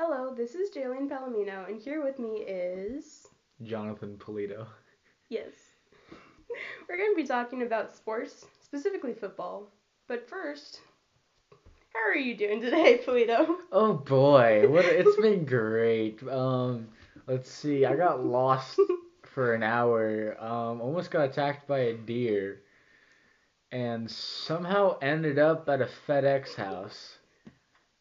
Hello, this is Jaylene Palomino, and here with me is. Jonathan Polido. Yes. We're going to be talking about sports, specifically football. But first, how are you doing today, Polido? Oh boy, what it's been great. Um, let's see. I got lost for an hour. Um, almost got attacked by a deer, and somehow ended up at a FedEx house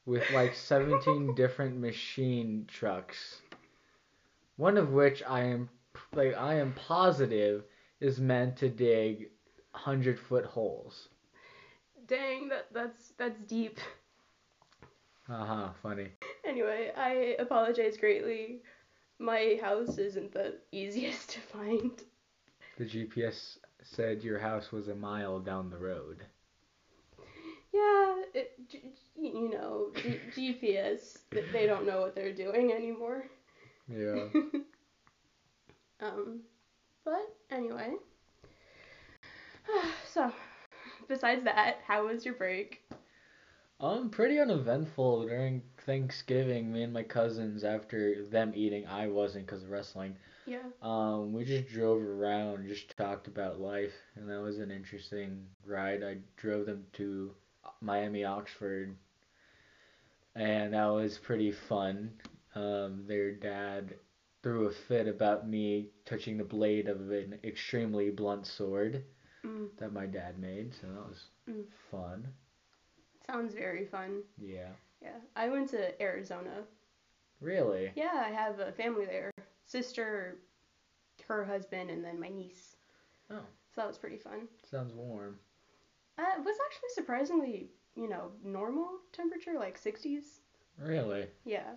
with like 17 different machine trucks. One of which I am like I am positive is meant to dig 100 foot holes. Dang, that that's that's deep. Haha, funny. Anyway, I apologize greatly. My house isn't the easiest to find. The GPS said your house was a mile down the road. Yeah, it, you know, G- GPS, they don't know what they're doing anymore. Yeah. um, but anyway. so, besides that, how was your break? Um, pretty uneventful during Thanksgiving. Me and my cousins, after them eating, I wasn't because of wrestling. Yeah. Um, we just drove around, just talked about life, and that was an interesting ride. I drove them to Miami, Oxford, and that was pretty fun. Um, their dad threw a fit about me touching the blade of an extremely blunt sword Mm, that my dad made, so that was Mm. fun. sounds very fun. Yeah. Yeah. I went to Arizona. Really? Yeah, I have a family there. Sister, her husband, and then my niece. Oh. So that was pretty fun. Sounds warm. Uh, it was actually surprisingly, you know, normal temperature, like 60s. Really? Yeah.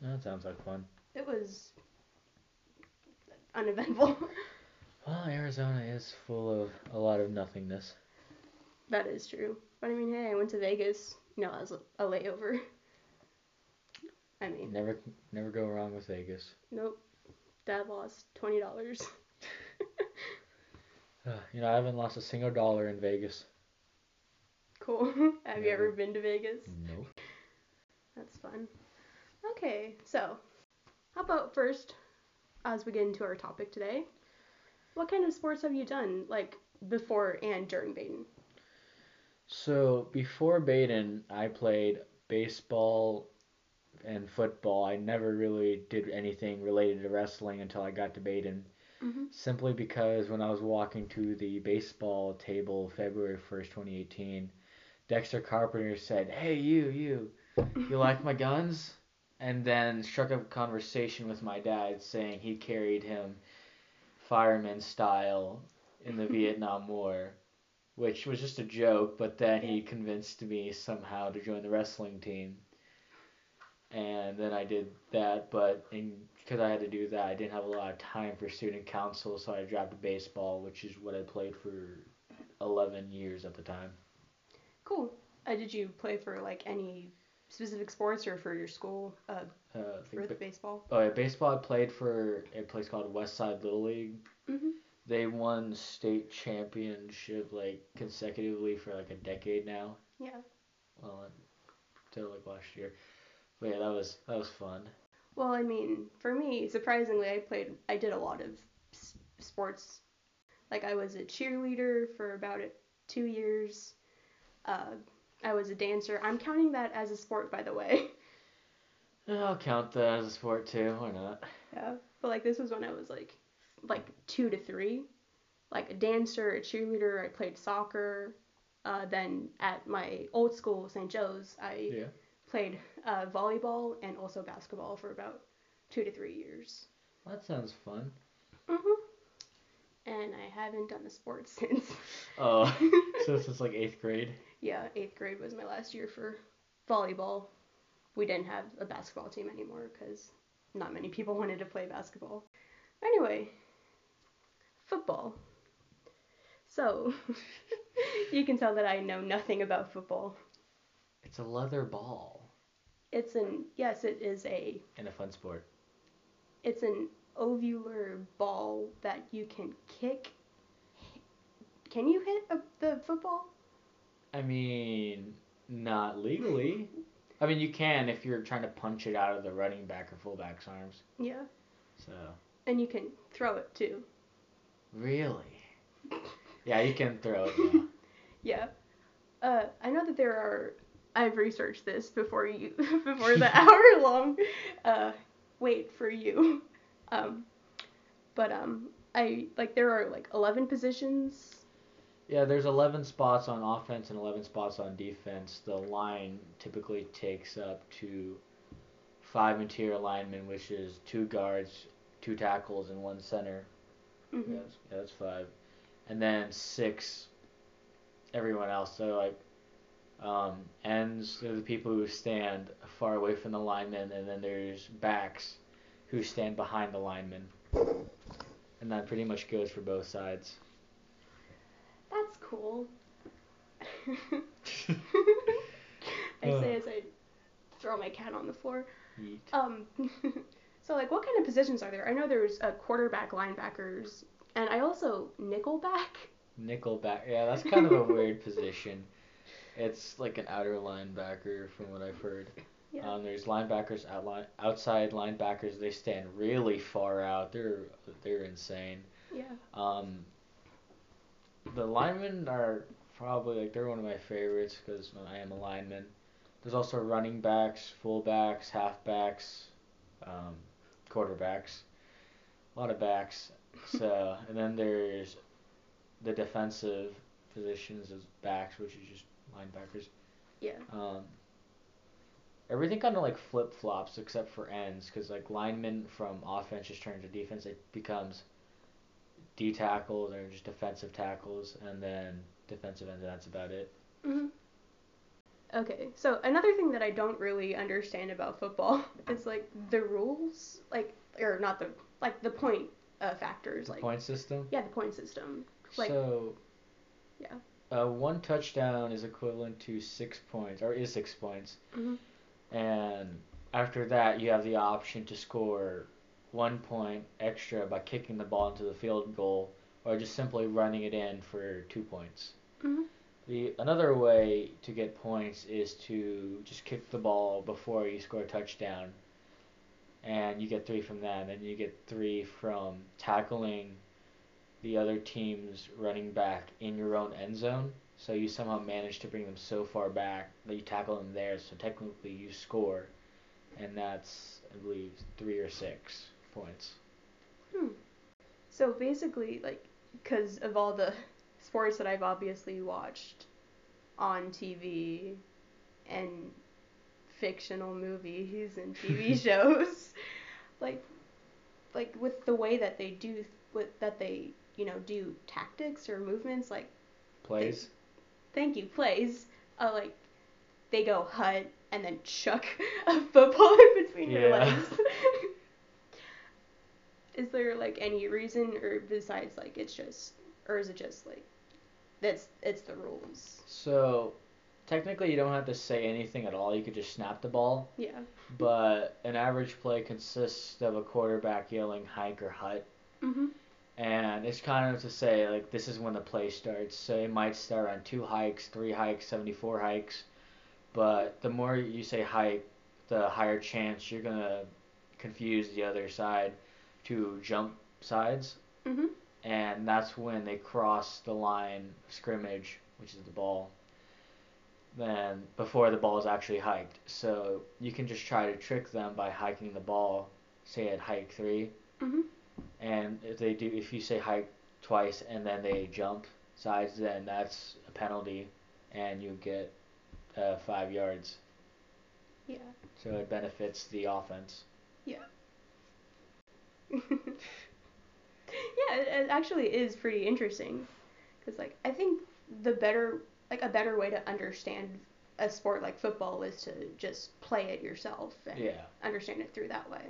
That sounds like fun. It was uneventful. Well, Arizona is full of a lot of nothingness. that is true. But I mean, hey, I went to Vegas, you know, as a, layover. I mean, Never, never go wrong with Vegas. nope. Dad lost twenty dollars. Uh, you know, I haven't lost a single dollar in Vegas. Cool. Have you ever been to Vegas? Nope. That's fun. Okay, so how about first, as we get into our topic today, what kind of sports have you done, like before and during Badin? So before Badin, I played baseball and football. I never really did anything related to wrestling until I got to Badin. Mm-hmm. Simply because when I was walking to the baseball table February 1st, 2018, Dexter Carpenter said, Hey, you, you, you like my guns? And then struck up a conversation with my dad saying he carried him fireman style in the Vietnam War, which was just a joke, but then he convinced me somehow to join the wrestling team. And then I did that, but because I had to do that, I didn't have a lot of time for student council, so I dropped baseball, which is what I played for 11 years at the time. Cool. Uh, did you play for like any specific sports or for your school uh, Uh, for ba- baseball? oh, yeah, baseball I played for a place called Westside Little League. Mm-hmm. They won state championship like consecutively for like a decade now. Yeah. Well, until like last year. But yeah, that was that was fun. Well, I mean, for me, surprisingly, I played. I did a lot of s- sports. Like I was a cheerleader for about two years. Uh, I was a dancer. I'm counting that as a sport, by the way. I'll count that as a sport too. Why not? Yeah. But like this was when I was like, like two to three, like a dancer, a cheerleader. I played soccer. Uh, then at my old school, St. Joe's, I Yeah. played uh, volleyball and also basketball for about two to three years. That sounds fun. Mhm. And I haven't done a sport since. Oh, so since like eighth grade. Yeah, eighth grade was my last year for volleyball. We didn't have a basketball team anymore because not many people wanted to play basketball. Anyway, football. So, you can tell that I know nothing about football. It's a leather ball It's an yes, it is a and a fun sport. it's an ovular ball that you can kick. Can you hit a, the football? I mean, not legally. I mean, you can if you're trying to punch it out of the running back or fullback's arms. Yeah. So And you can throw it too. really, yeah, you can throw it. Yeah. Yeah. Uh, I know that there are. I've researched this before you before the hour long uh, wait for you. Um, but um, I like there are like eleven positions. Yeah, there's 11 spots on offense and 11 spots on defense. The line typically takes up to five interior linemen, which is two guards, two tackles, and one center. Mhm. Yeah, that's, yeah, that's five. And then six, everyone else. So, like, um, ends, they're the people who stand far away from the linemen, and then there's backs who stand behind the linemen. And that pretty much goes for both sides. Cool. I say as I throw my cat on the floor. Yeet. Um, so like, what kind of positions are there? I know there's a quarterback, linebackers, and I also nickelback. Nickelback. Yeah, that's kind of a weird position. It's like an outer linebacker, from what I've heard. Yeah. Um, there's linebackers, outline, outside linebackers. They stand really far out. They're they're insane. Yeah. Um, the linemen are probably like they're one of my favorites because I am a lineman. There's also running backs, fullbacks, halfbacks, um, quarterbacks, a lot of backs. So and then there's the defensive positions as backs, which is just linebackers. Yeah. Um, everything kind of like flip flops except for ends, because like linemen from offense just turn to defense. It becomes D tackles or just defensive tackles, and then defensive ends, and that's about it. hmm Okay, so another thing that I don't really understand about football is like the rules, like or not the like the point uh, factors, The like point system. yeah, the point system. Like so. Yeah. Uh, one touchdown is equivalent to six points, or is six points, Mhm. and after that you have the option to score one point extra by kicking the ball into the field goal, or just simply running it in for two points. Mhm. The another way to get points is to just kick the ball before you score a touchdown, and you get three from that. And you get three from tackling the other team's running back in your own end zone. So you somehow manage to bring them so far back that you tackle them there. So technically you score, and that's I believe three or six points. Hmm. So basically, like, because of all the sports that I've obviously watched on TV and fictional movies and TV shows, like, like with the way that they do, with that they, you know, do tactics or movements, like, Plays. thank you, plays, uh, like, they go hut and then chuck a football in between your legs. Is there like any reason, or besides like it's just, or is it just like, that's it's the rules? So technically you don't have to say anything at all. You could just snap the ball. Yeah. But an average play consists of a quarterback yelling hike or hut. Mhm. And it's kind of to say, like, this is when the play starts. So it might start on two hikes, three hikes, 74 hikes. But the more you say hike, the higher chance you're going to confuse the other side to jump sides. Mhm. And that's when they cross the line scrimmage, which is the ball. Then before the ball is actually hiked. So you can just try to trick them by hiking the ball, say at hike three. Mhm. And if they do, if you say hike twice and then they jump sides, then that's a penalty, and you get uh, five yards. Yeah. So it benefits the offense. Yeah. yeah, it, it actually is pretty interesting, because like I think the better, like a better way to understand a sport like football is to just play it yourself and Yeah. understand it through that way,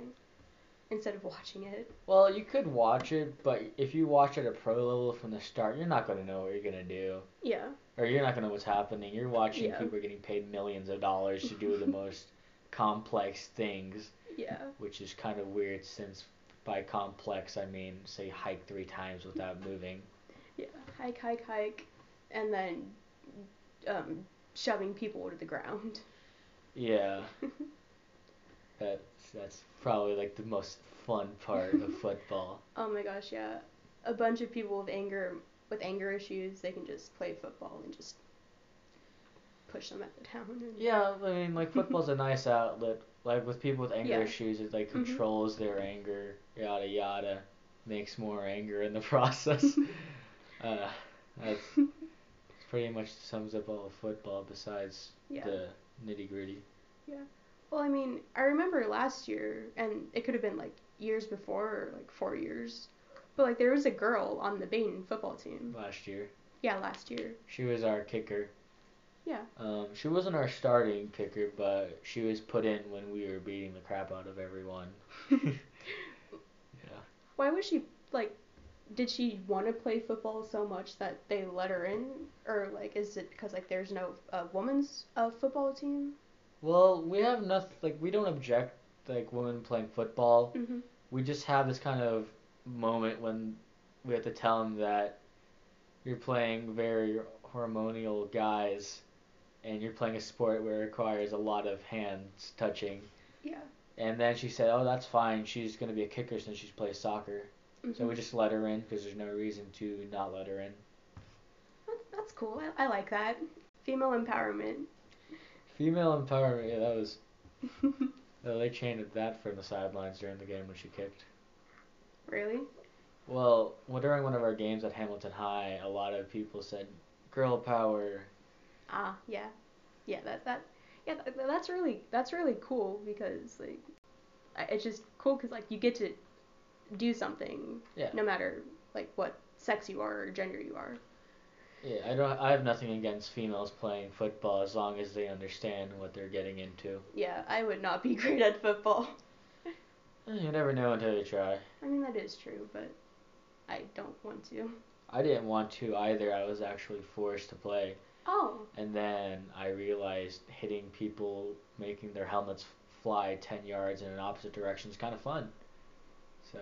instead of watching it. Well, you could watch it, but if you watch it at a pro level from the start, you're not gonna know what you're gonna do, Yeah. or you're not gonna know what's happening. You're watching Yeah. people getting paid millions of dollars to do the most complex things, Yeah. which is kind of weird since by complex I mean say hike three times without moving. Yeah. Hike, hike, hike, and then um, shoving people to the ground. Yeah. That's that's probably like the most fun part of football. Oh my gosh, yeah. A bunch of people with anger with anger issues, they can just play football and just push them at the town. And Yeah, I mean like football's a nice outlet. Like with people with anger Yeah. issues, it like Mhm. controls their anger, yada yada, makes more anger in the process. uh, that's pretty much sums up all of football besides yeah. the nitty gritty. Yeah. Well, I mean, I remember last year, and it could have been like years before, or like four years, but like there was a girl on the Bain football team. Last year, Yeah, last year. she was our kicker. Yeah. Um, she wasn't our starting kicker, but she was put in when we were beating the crap out of everyone. yeah. Why was she like? Did she want to play football so much that they let her in, or like is it because like there's no uh, women's uh, football team? Well, we have nothing like we don't object like women playing football. Mhm. We just have this kind of moment when we have to tell them that you're playing very hormonal guys, and you're playing a sport where it requires a lot of hands touching. Yeah. And then she said, "Oh, that's fine. She's gonna be a kicker since she plays soccer." So Mhm. we just let her in because there's no reason to not let her in. That's cool. I, I like that. Female empowerment. Female empowerment. Yeah, that was. Uh, they chanted that from the sidelines during the game when she kicked. really? Well, well, during one of our games at Hamilton High, a lot of people said, "Girl power." Ah, yeah, yeah. That that yeah. That, that's really that's really cool because like, it's just cool because like you get to do something. Yeah. No matter like what sex you are or gender you are. Yeah, I don't. I have nothing against females playing football as long as they understand what they're getting into. Yeah, I would not be great at football. Eh, You never know until you try. I mean that is true, but I don't want to. I didn't want to either. I was actually forced to play, Oh, and then I realized hitting people, making their helmets fly ten yards in an opposite direction is kind of fun. So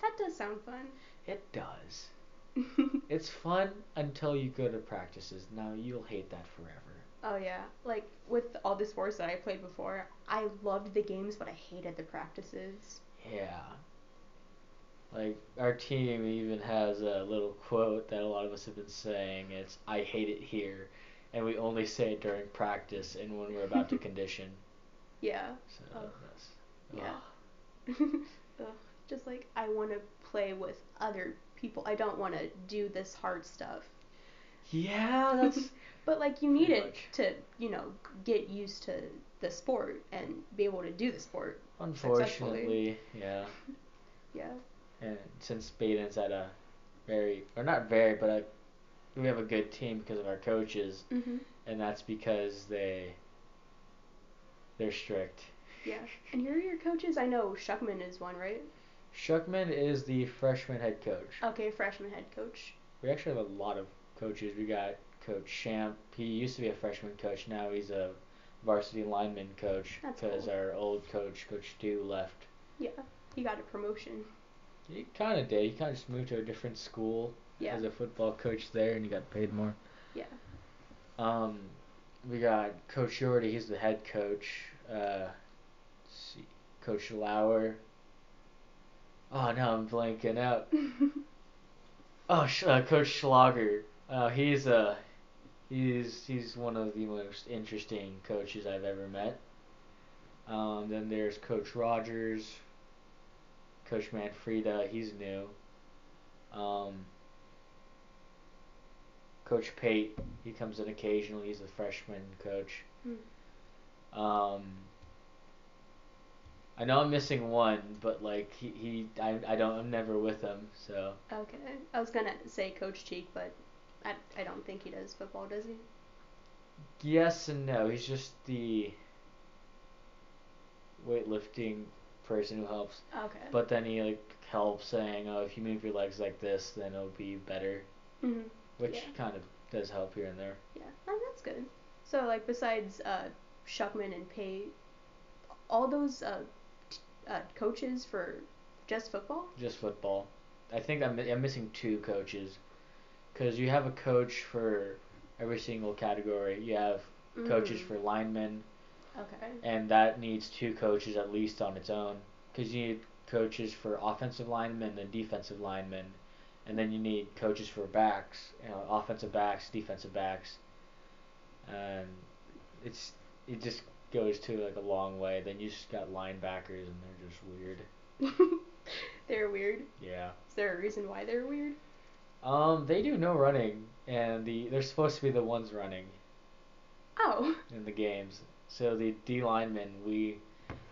that does sound fun. it does. It's fun until you go to practices. Now you'll hate that forever. oh yeah, like with all the sports that I played before, I loved the games, but I hated the practices. Yeah. Like our team even has a little quote that a lot of us have been saying. It's "I hate it here," and we only say it during practice and when we're about to condition. Yeah. So Oh. that's Yeah. ugh. Ugh, just like I want to play with other people. I don't want to do this hard stuff. Yeah, that's But like you need it to, you know, get used to the sport and be able to do the sport. unfortunately, yeah. Yeah. And since Badin's at a very, or not very, but a, we have a good team because of our coaches, Mhm. and that's because they, they're strict. Yeah. And who are your coaches? I know Shuckman is one, right? Shuckman is the freshman head coach. Okay, freshman head coach. We actually have a lot of coaches. We got Coach Champ. He used to be a freshman coach. Now he's a varsity lineman coach because cool. our old coach, Coach Stu, left. Yeah. He got a promotion. He kind of did. He kind of just moved to a different school Yeah. as a football coach there, and he got paid more. Yeah. Um, we got Coach Shorty. He's the head coach. Uh, let's see, Coach Lauer. Oh no, I'm blanking out. Oh, Sh- uh, Coach Schlager. Uh, he's uh, he's he's one of the most interesting coaches I've ever met. Um, then there's Coach Rogers. Coach Manfreda, he's new. Um, coach Pate, he comes in occasionally. He's a freshman coach. Hmm. Um, I know I'm missing one, but like he, he I, I don't I'm never with him, so okay. I was gonna say Coach Cheek, but I, I don't think he does football, does he? yes and no. He's just the weightlifting person who helps, Okay. but then he like helps saying, "Oh, if you move your legs like this, then it'll be better," hmm which Yeah. kind of does help here and there. Yeah, oh, that's good. So, like, besides uh, Shuckman and Pay, all those uh, t- uh, coaches for just football? Just football. I think I'm I'm missing two coaches, because you have a coach for every single category. You have coaches Mm. for linemen, Okay. and that needs two coaches at least on its own because you need coaches for offensive linemen and defensive linemen, and then you need coaches for backs, you know, offensive backs, defensive backs, and it's it just goes to like a long way. Then you just got linebackers and they're just weird. they're weird. Yeah. Is there a reason why they're weird? Um, they do no running, and the they're supposed to be the ones running Oh. in the games. So the D linemen, we,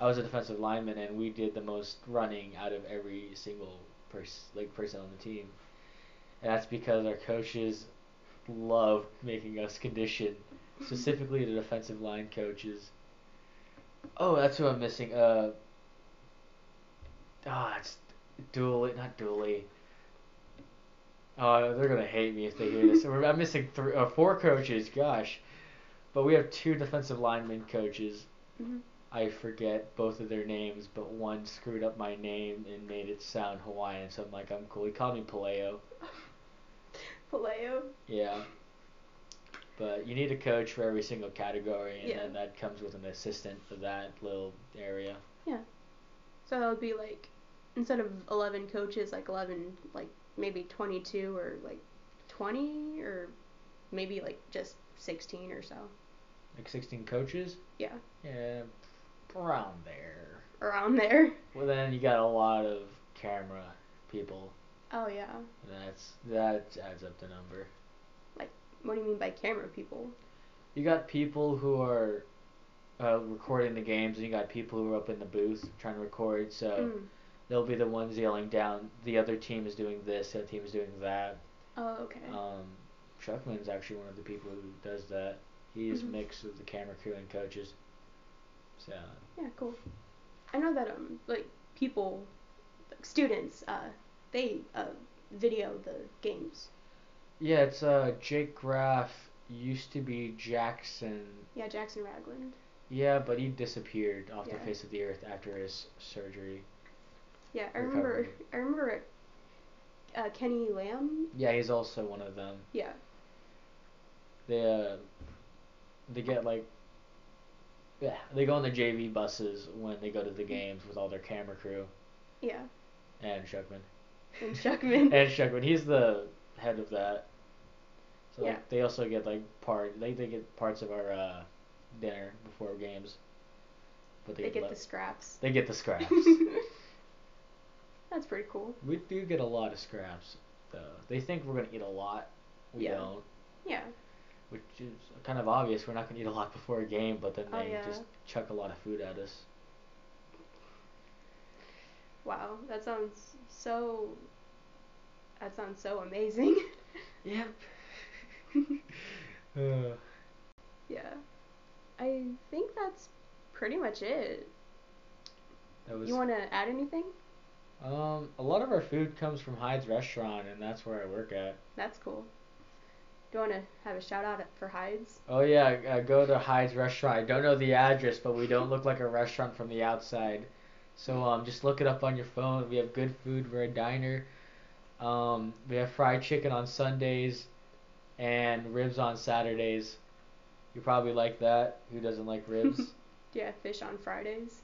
I was a defensive lineman, and we did the most running out of every single person, like person on the team, and that's because our coaches love making us condition, specifically the defensive line coaches. Oh, that's who I'm missing. Uh. Ah, it's Dooley, not Dooley. Oh, they're gonna hate me if they hear this. I'm missing three, uh, four coaches. Gosh, but we have two defensive lineman coaches. Mhm. I forget both of their names, but one screwed up my name and made it sound Hawaiian. So I'm like, I'm cool. He called me Paleo. Paleo. Yeah. But you need a coach for every single category, and Yeah. then that comes with an assistant for that little area. Yeah. So that would be like instead of eleven coaches, like eleven, like maybe twenty-two or like twenty or maybe like just sixteen or so. Like 16 coaches. Yeah, Yeah, around there. around there. Well, then you got a lot of camera people. Oh yeah. That's that adds up the number. Like, what do you mean by camera people? You got people who are uh, recording the games, and you got people who are up in the booth trying to record. So Mm. they'll be the ones yelling down, "The other team is doing this. The other team is doing that." Oh okay. Um, Shuckman's actually one of the people who does that. He's Mhm. a mix of the camera crew and coaches. So Yeah, cool. I know that um like people, like students, uh, they uh video the games. yeah, it's uh Jake Graff used to be Jackson. Yeah, Jackson Ragland. Yeah, but he disappeared off the face of the earth after his surgery. Yeah, I remember. Recovery. I remember. Uh, Kenny Lamb. Yeah, he's also one of them. Yeah. They uh, they get like yeah, they go on the JV buses when they go to the games with all their camera crew Yeah. and Shuckman. And Shuckman. and Shuckman, he's the head of that. So Yeah. like, they also get like part they they get parts of our uh, dinner before games. But they, they get, get the scraps. they get the scraps. That's pretty cool. we do get a lot of scraps though. They think we're gonna eat a lot. We Yeah. don't. Yeah. Which is kind of obvious. We're not gonna eat a lot before a game, but then Oh, they yeah. just chuck a lot of food at us. Wow, that sounds so. That sounds so amazing. Yep. uh, yeah. I think that's pretty much it. that was. You want to add anything? Um, a lot of our food comes from Hyde's restaurant, and that's where I work at. That's cool. Do you want to have a shout out for Hyde's? Oh yeah, uh, go to Hyde's restaurant. I don't know the address, but we don't look like a restaurant from the outside. So um, just look it up on your phone. We have good food. We're a diner. Um, we have fried chicken on Sundays, and ribs on Saturdays. You probably like that. Who doesn't like ribs? Yeah, fish on Fridays.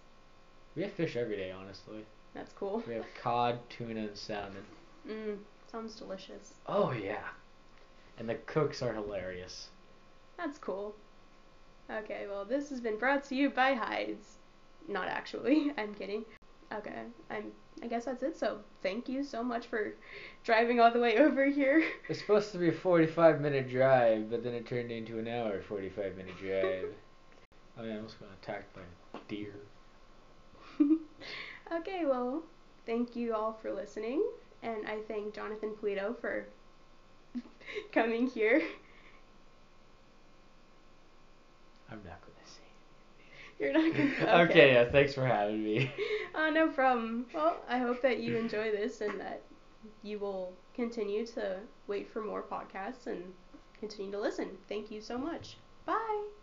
we have fish every day, honestly. That's cool. We have cod, tuna, and salmon. Mmm, sounds delicious. Oh yeah, and the cooks are hilarious. That's cool. Okay, well, this has been brought to you by Hyde's. Not actually, I'm kidding. Okay, I'm. I guess that's it. So thank you so much for driving all the way over here. It's supposed to be a 45 minute drive, but then it turned into an hour 45 minute drive. Oh, I mean, I almost got attacked by a deer. okay, well, thank you all for listening, and I thank Jonathan Polido for coming here. I'm not gonna say. You're not gonna. Okay. okay, yeah, thanks for having me. Uh, no problem. Well, I hope that you enjoy this and that you will continue to wait for more podcasts and continue to listen. Thank you so much. Bye.